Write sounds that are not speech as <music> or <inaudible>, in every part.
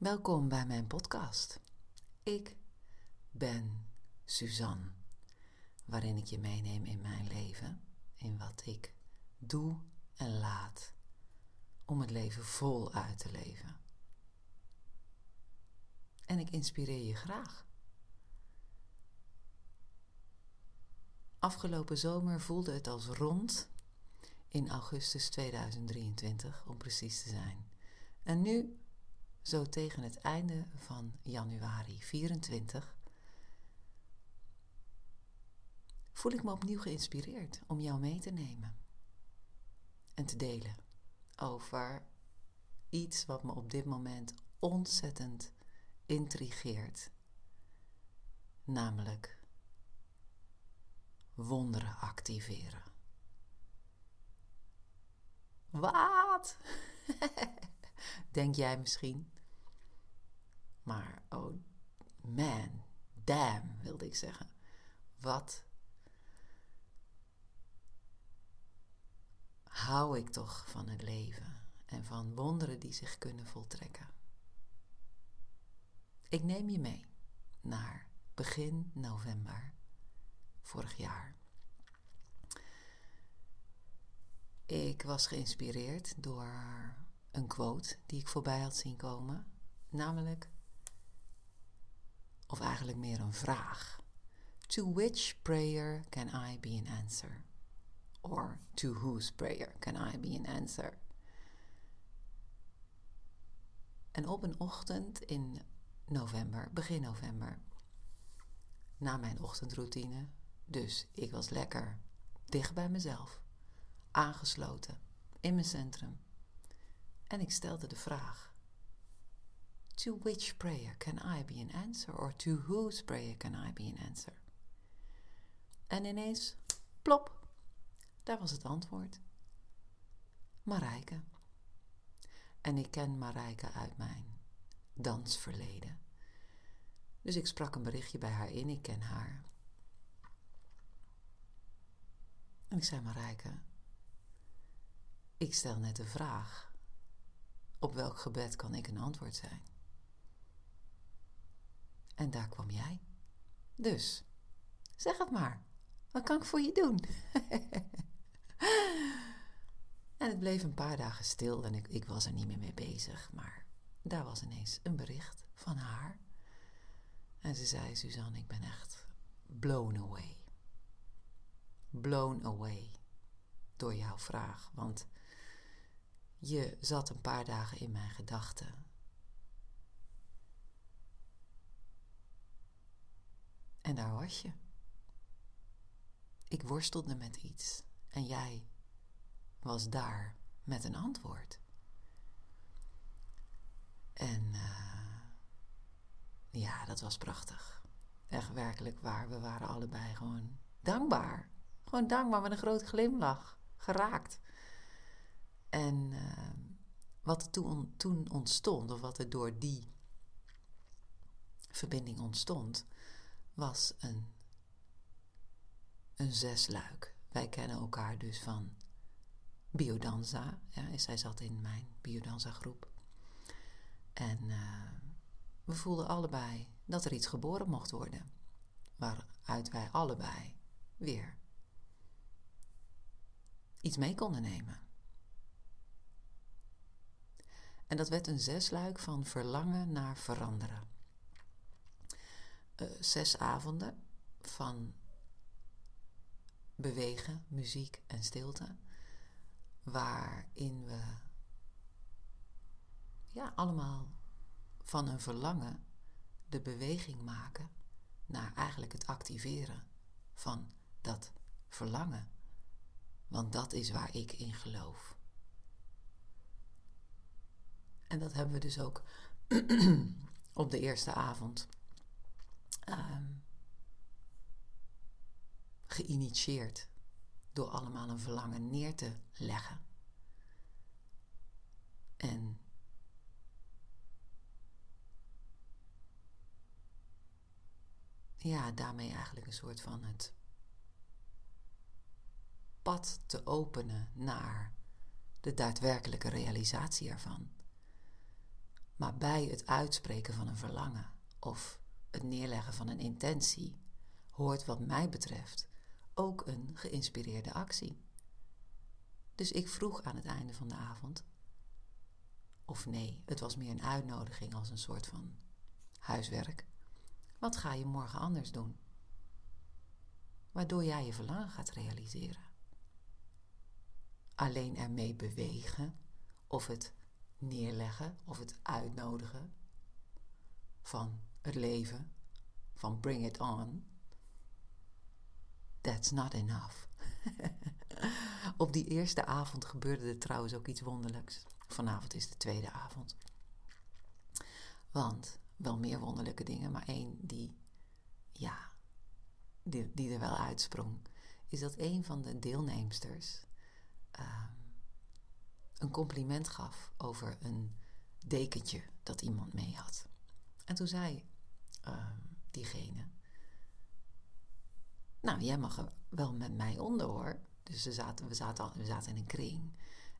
Welkom bij mijn podcast. Ik ben Suzanne, waarin ik je meeneem in mijn leven, in wat ik doe en laat om het leven vol uit te leven. En ik inspireer je graag. Afgelopen zomer voelde het als rond in augustus 2023, om precies te zijn. En nu, zo tegen het einde van januari 24, voel ik me opnieuw geïnspireerd om jou mee te nemen en te delen over iets wat me op dit moment ontzettend intrigeert, namelijk wonderen activeren. Wat? <laughs> Denk jij misschien? Maar oh man, damn wilde ik zeggen. Wat hou ik toch van het leven en van wonderen die zich kunnen voltrekken. Ik neem je mee naar begin november vorig jaar. Ik was geïnspireerd door een quote die ik voorbij had zien komen, namelijk, of eigenlijk meer een vraag. To which prayer can I be an answer? Or to whose prayer can I be an answer? En op een ochtend in november, begin november, na mijn ochtendroutine, dus ik was lekker dicht bij mezelf, aangesloten in mijn centrum. En ik stelde de vraag: To which prayer can I be an answer? Or to whose prayer can I be an answer? En ineens, plop, daar was het antwoord. Marijke. En ik ken Marijke uit mijn dansverleden. Dus ik sprak een berichtje bij haar in, ik ken haar. En ik zei, Marijke, ik stel net de vraag, op welk gebed kan ik een antwoord zijn? En daar kwam jij. Dus, zeg het maar, wat kan ik voor je doen? <laughs> en het bleef een paar dagen stil en ik, ik was er niet meer mee bezig, maar daar was ineens een bericht van haar. En ze zei, Suzanne, ik ben echt blown away blown away door jouw vraag. Want je zat een paar dagen in mijn gedachten. En daar was je. Ik worstelde met iets en jij was daar met een antwoord. En uh, ja, dat was prachtig. Echt werkelijk waar. We waren allebei gewoon dankbaar gewoon dankbaar met een grote glimlach. Geraakt. En uh, wat er toen ontstond, of wat er door die verbinding ontstond, was een, een zesluik. Wij kennen elkaar dus van biodanza. Ja, zij zat in mijn biodanza groep. En uh, we voelden allebei dat er iets geboren mocht worden. Waaruit wij allebei weer iets mee konden nemen. En dat werd een zesluik van verlangen naar veranderen. Uh, zes avonden van bewegen, muziek en stilte, waarin we ja, allemaal van een verlangen de beweging maken naar eigenlijk het activeren van dat verlangen want dat is waar ik in geloof. En dat hebben we dus ook <clears throat> op de eerste avond um, geïnitieerd. Door allemaal een verlangen neer te leggen. En ja, daarmee eigenlijk een soort van het pad te openen naar de daadwerkelijke realisatie ervan. Maar bij het uitspreken van een verlangen of het neerleggen van een intentie hoort wat mij betreft ook een geïnspireerde actie. Dus ik vroeg aan het einde van de avond, of nee, het was meer een uitnodiging als een soort van huiswerk. Wat ga je morgen anders doen? Waardoor jij je verlangen gaat realiseren. Alleen ermee bewegen, of het neerleggen, of het uitnodigen van het leven, van bring it on, that's not enough. <laughs> Op die eerste avond gebeurde er trouwens ook iets wonderlijks. Vanavond is de tweede avond. Want wel meer wonderlijke dingen, maar één die, ja, die, die er wel uitsprong, is dat een van de deelnemsters ehm, een compliment gaf over een dekentje dat iemand mee had. En toen zei uh, diegene: Nou, jij mag wel met mij onder hoor. Dus we zaten, we zaten, we zaten in een kring.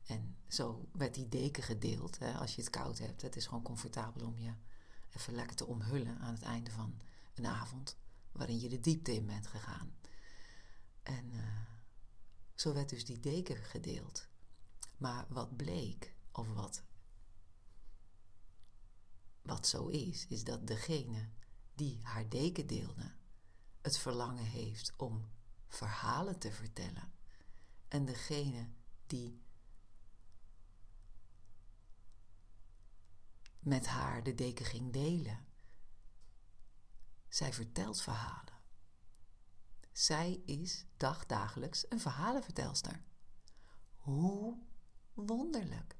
En zo werd die deken gedeeld. Hè, als je het koud hebt. Het is gewoon comfortabel om je even lekker te omhullen aan het einde van een avond. Waarin je de diepte in bent gegaan. En uh, zo werd dus die deken gedeeld. Maar wat bleek, of wat, wat zo is, is dat degene die haar deken deelde, het verlangen heeft om verhalen te vertellen. En degene die met haar de deken ging delen. Zij vertelt verhalen. Zij is dagdagelijks een verhalenvertelster. Hoe wonderlijk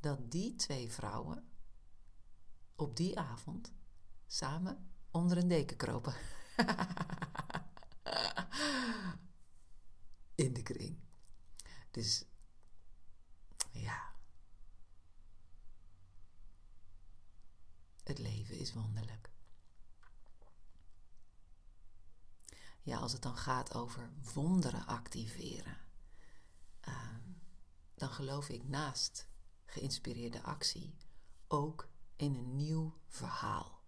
dat die twee vrouwen op die avond samen onder een deken kropen. <laughs> In de kring. Dus ja. Het leven is wonderlijk. Ja, als het dan gaat over wonderen activeren, ehm, dan geloof ik naast geïnspireerde actie ook in een nieuw verhaal.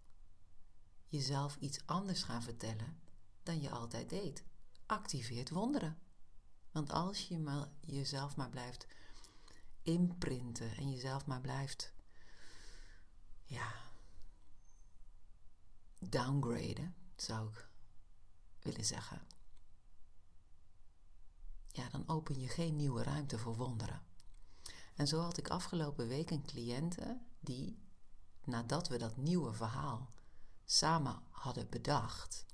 Jezelf iets anders gaan vertellen dan je altijd deed. Activeert wonderen. Want als je maar jezelf maar blijft imprinten en jezelf maar blijft, ja, downgraden, zou ik willen zeggen. Ja, dan open je geen nieuwe ruimte voor wonderen. En zo had ik afgelopen week een cliënte die, nadat we dat nieuwe verhaal samen hadden bedacht,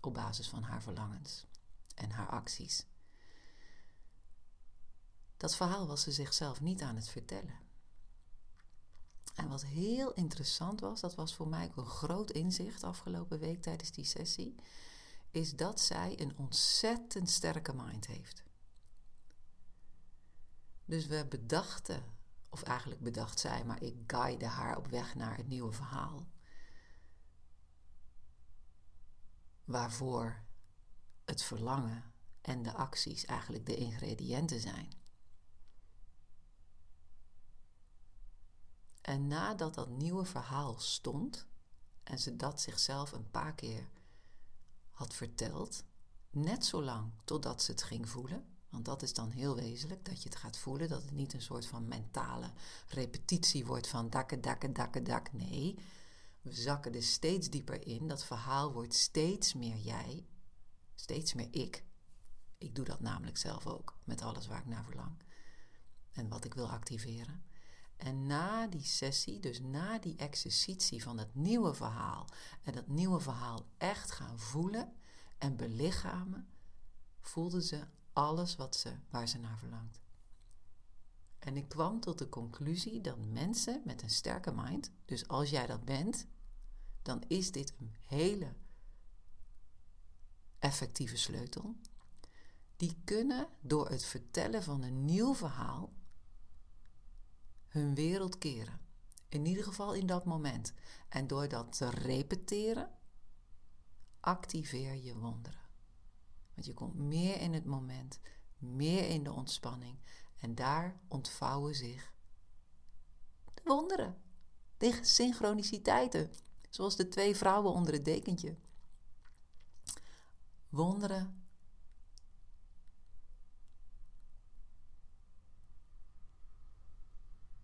op basis van haar verlangens en haar acties, dat verhaal was ze zichzelf niet aan het vertellen. En wat heel interessant was, dat was voor mij ook een groot inzicht afgelopen week tijdens die sessie, is dat zij een ontzettend sterke mind heeft. Dus we bedachten, of eigenlijk bedacht zij, maar ik guide haar op weg naar het nieuwe verhaal. Waarvoor het verlangen en de acties eigenlijk de ingrediënten zijn. En nadat dat nieuwe verhaal stond en ze dat zichzelf een paar keer had verteld, net zo lang totdat ze het ging voelen, want dat is dan heel wezenlijk, dat je het gaat voelen, dat het niet een soort van mentale repetitie wordt van dakken, dakken, dakken, dak. Nee, we zakken er steeds dieper in. Dat verhaal wordt steeds meer jij, steeds meer ik. Ik doe dat namelijk zelf ook, met alles waar ik naar verlang en wat ik wil activeren. En na die sessie, dus na die exercitie van het nieuwe verhaal en dat nieuwe verhaal echt gaan voelen en belichamen, voelde ze alles wat ze, waar ze naar verlangt. En ik kwam tot de conclusie dat mensen met een sterke mind, dus als jij dat bent, dan is dit een hele effectieve sleutel. Die kunnen door het vertellen van een nieuw verhaal hun wereld keren. In ieder geval in dat moment. En door dat te repeteren, activeer je wonderen. Want je komt meer in het moment, meer in de ontspanning. En daar ontvouwen zich de wonderen. De synchroniciteiten, zoals de twee vrouwen onder het dekentje. Wonderen.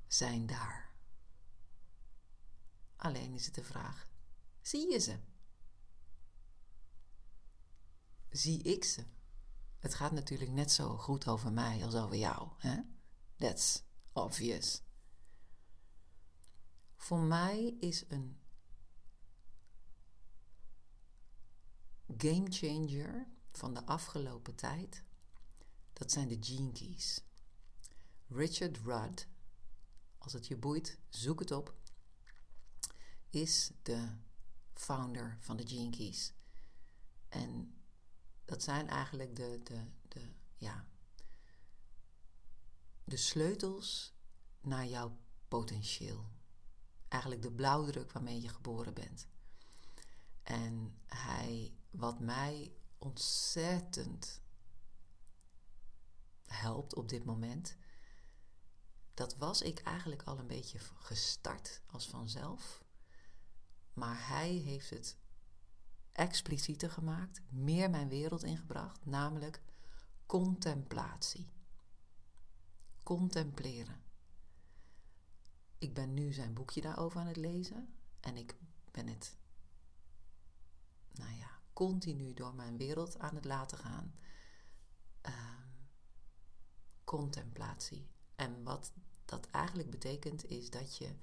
Zijn daar. Alleen is het de vraag: zie je ze? Zie ik ze? Het gaat natuurlijk net zo goed over mij als over jou. Hè? That's obvious. Voor mij is een game changer van de afgelopen tijd, dat zijn de Gene Keys. Richard Rudd, als het je boeit, zoek het op, is de founder van de Gene Keys. En dat zijn eigenlijk de, de, de, ja, de sleutels naar jouw potentieel. Eigenlijk de blauwdruk waarmee je geboren bent. En hij, wat mij ontzettend helpt op dit moment, dat was ik eigenlijk al een beetje gestart als vanzelf. Maar hij heeft het explicieter gemaakt, meer mijn wereld ingebracht, namelijk contemplatie. Contempleren. Ik ben nu zijn boekje daarover aan het lezen en ik ben het, nou ja, continu door mijn wereld aan het laten gaan. Uh, contemplatie. En wat dat eigenlijk betekent is dat je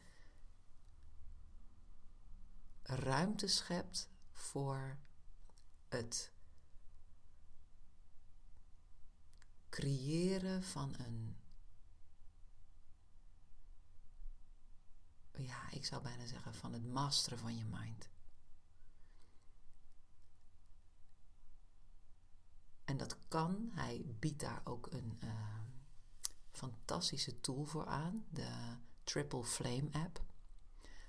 ruimte schept voor het creëren van een. Ja, ik zou bijna zeggen van het masteren van je mind. En dat kan. Hij biedt daar ook een uh, fantastische tool voor aan, de Triple Flame app.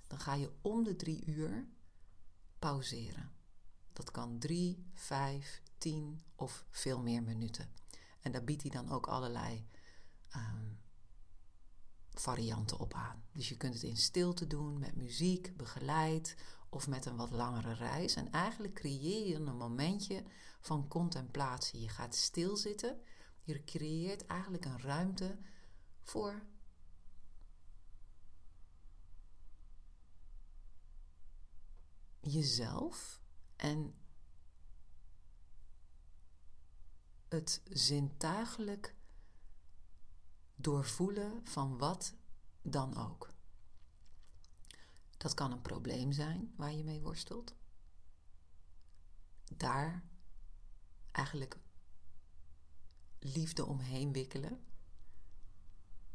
Dan ga je om de drie uur pauzeren. Dat kan drie, vijf, tien of veel meer minuten. En daar biedt hij dan ook allerlei ehm, varianten op aan. Dus je kunt het in stilte doen, met muziek, begeleid of met een wat langere reis. En eigenlijk creëer je een momentje van contemplatie. Je gaat stilzitten. Je creëert eigenlijk een ruimte voor jezelf en het zintuigelijk doorvoelen van wat dan ook. Dat kan een probleem zijn waar je mee worstelt. Daar eigenlijk liefde omheen wikkelen.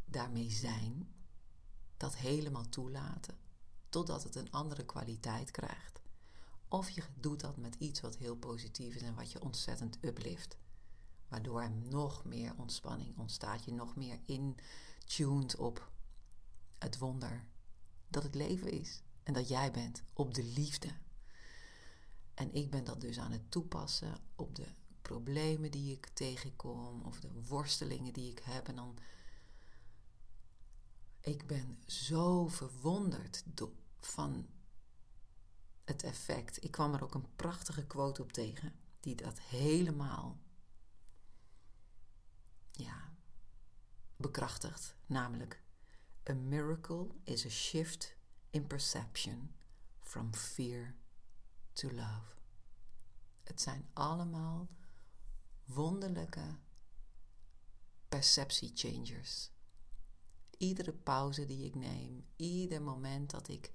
Daarmee zijn. Dat helemaal toelaten. Totdat het een andere kwaliteit krijgt. Of je doet dat met iets wat heel positief is en wat je ontzettend uplift. Waardoor er nog meer ontspanning ontstaat. Je nog meer intuned op het wonder dat het leven is. En dat jij bent op de liefde. En ik ben dat dus aan het toepassen op de problemen die ik tegenkom. Of de worstelingen die ik heb. En dan... Ik ben zo verwonderd van het effect. Ik kwam er ook een prachtige quote op tegen, die dat helemaal ja, bekrachtigt. Namelijk: A miracle is a shift in perception from fear to love. Het zijn allemaal wonderlijke perceptie changers. Iedere pauze die ik neem, ieder moment dat ik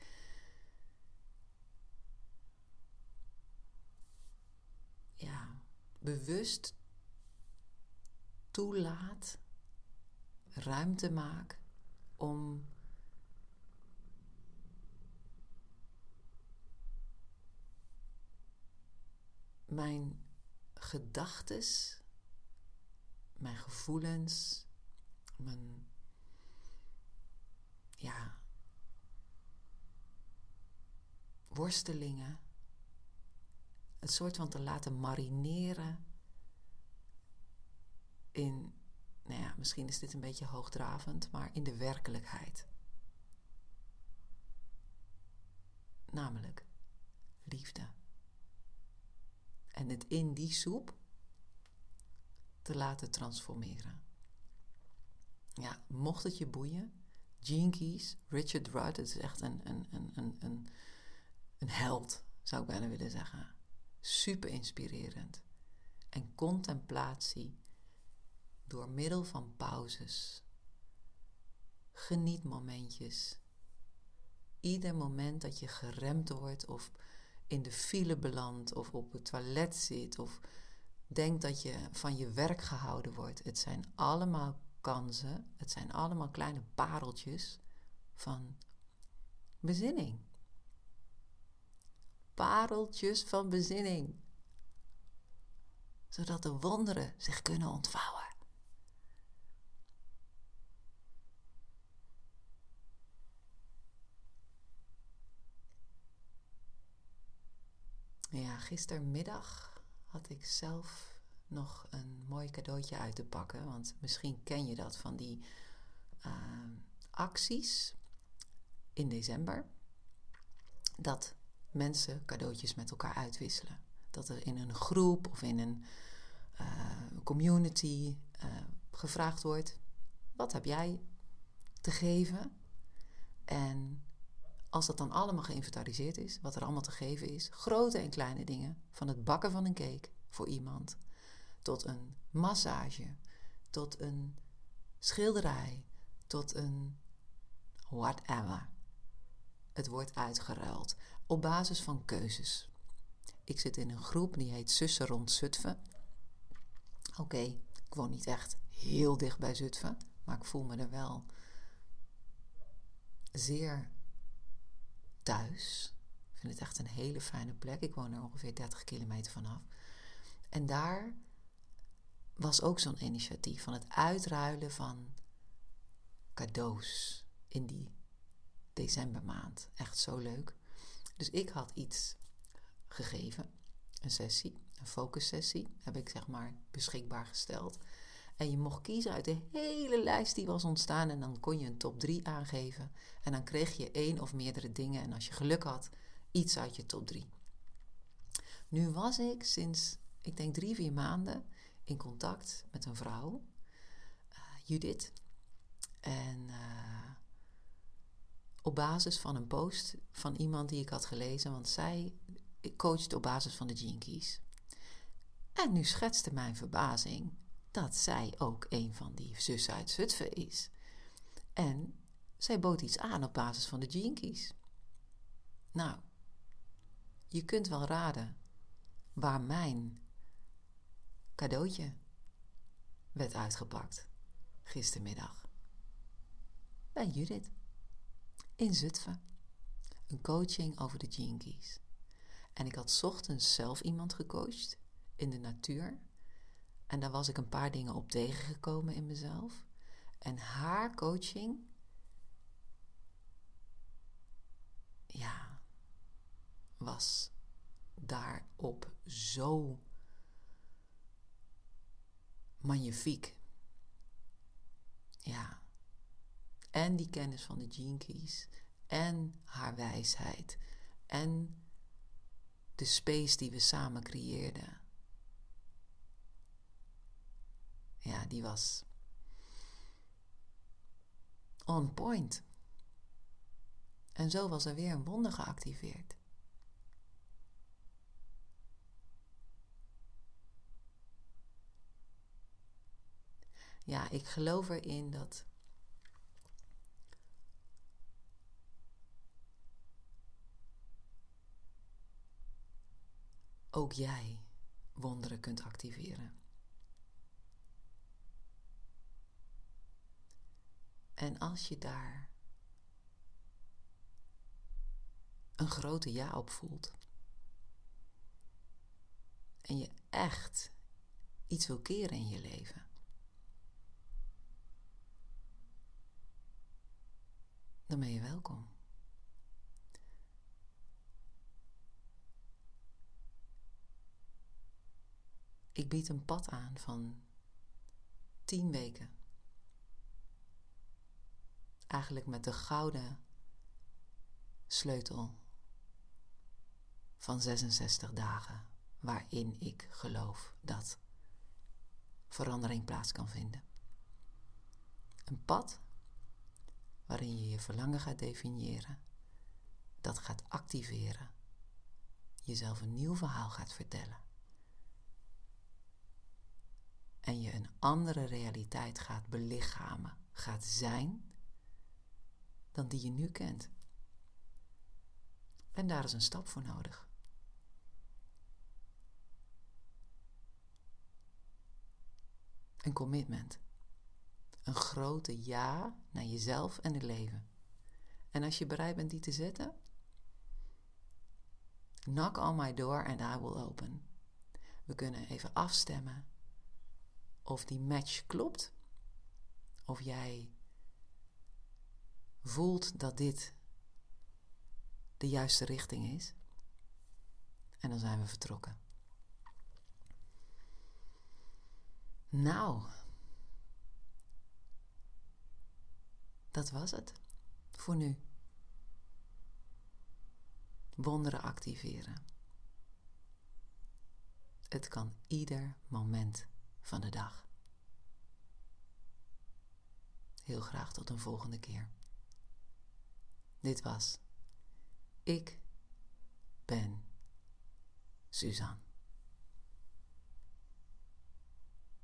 ja, bewust toelaat, ruimte maak om mijn gedachtes, mijn gevoelens, mijn ja, worstelingen een soort van te laten marineren in, nou ja, misschien is dit een beetje hoogdravend, maar in de werkelijkheid. namelijk liefde. En het in die soep te laten transformeren. Ja, mocht het je boeien, Gene Keys, Richard Rudd, het is echt een, een, een, een, een, een held, zou ik bijna willen zeggen. Super inspirerend. En contemplatie door middel van pauzes, genietmomentjes. Ieder moment dat je geremd wordt of in de file belandt of op het toilet zit of denkt dat je van je werk gehouden wordt. Het zijn allemaal kansen, het zijn allemaal kleine pareltjes van bezinning. Pareltjes van bezinning. Zodat de wonderen zich kunnen ontvouwen. Ja, gistermiddag had ik zelf nog een mooi cadeautje uit te pakken. Want misschien ken je dat van die uh, acties in december. Dat mensen cadeautjes met elkaar uitwisselen. Dat er in een groep of in een uh, community uh, gevraagd wordt: wat heb jij te geven? En als dat dan allemaal geïnventariseerd is, wat er allemaal te geven is, grote en kleine dingen, van het bakken van een cake voor iemand, tot een massage, tot een schilderij, tot een whatever. Het wordt uitgeruild op basis van keuzes. Ik zit in een groep die heet Zussen rond Zutphen. Oké, ik woon niet echt heel dicht bij Zutphen, maar ik voel me er wel zeer thuis. Ik vind het echt een hele fijne plek. Ik woon er ongeveer 30 kilometer vanaf. En daar was ook zo'n initiatief van het uitruilen van cadeaus in die decembermaand. Echt zo leuk. Dus ik had iets gegeven, een sessie, een focussessie, heb ik zeg maar beschikbaar gesteld. En je mocht kiezen uit de hele lijst die was ontstaan. En dan kon je een top 3 aangeven. En dan kreeg je één of meerdere dingen. En als je geluk had, iets uit je top 3. Nu was ik sinds, ik denk drie, vier maanden in contact met een vrouw, uh, Judith. En uh, op basis van een post van iemand die ik had gelezen, want zij coacht op basis van de Gene. En nu schetste mijn verbazing dat zij ook een van die zussen uit Zutphen is. En zij bood iets aan op basis van de Jinkies. Nou, je kunt wel raden waar mijn cadeautje werd uitgepakt gistermiddag. Bij Judith. In Zutphen. Een coaching over de Jinkies. En ik had ochtends zelf iemand gecoacht in de natuur en daar was ik een paar dingen op tegengekomen in mezelf. En haar coaching, ja, was daarop zo magnifiek. Ja. En die kennis van de Gene Keys. En haar wijsheid. En de space die we samen creëerden. ja, die was on point. En zo was er weer een wonder geactiveerd. Ja, ik geloof erin dat ook jij wonderen kunt activeren. En als je daar een grote ja op voelt en je echt iets wil keren in je leven, dan ben je welkom. Ik bied een pad aan van tien weken eigenlijk met de gouden sleutel van 66 dagen waarin ik geloof dat verandering plaats kan vinden. Een pad waarin je je verlangen gaat definiëren, dat gaat activeren, jezelf een nieuw verhaal gaat vertellen en je een andere realiteit gaat belichamen, gaat zijn, dan die je nu kent. En daar is een stap voor nodig. Een commitment. Een grote ja naar jezelf en het leven. En als je bereid bent die te zetten, knock on my door and I will open. We kunnen even afstemmen of die match klopt. Of jij voelt dat dit de juiste richting is. En dan zijn we vertrokken. Nou, dat was het voor nu. Wonderen activeren. Het kan ieder moment van de dag. Heel graag tot een volgende keer. Dit was Ik ben Suzanne.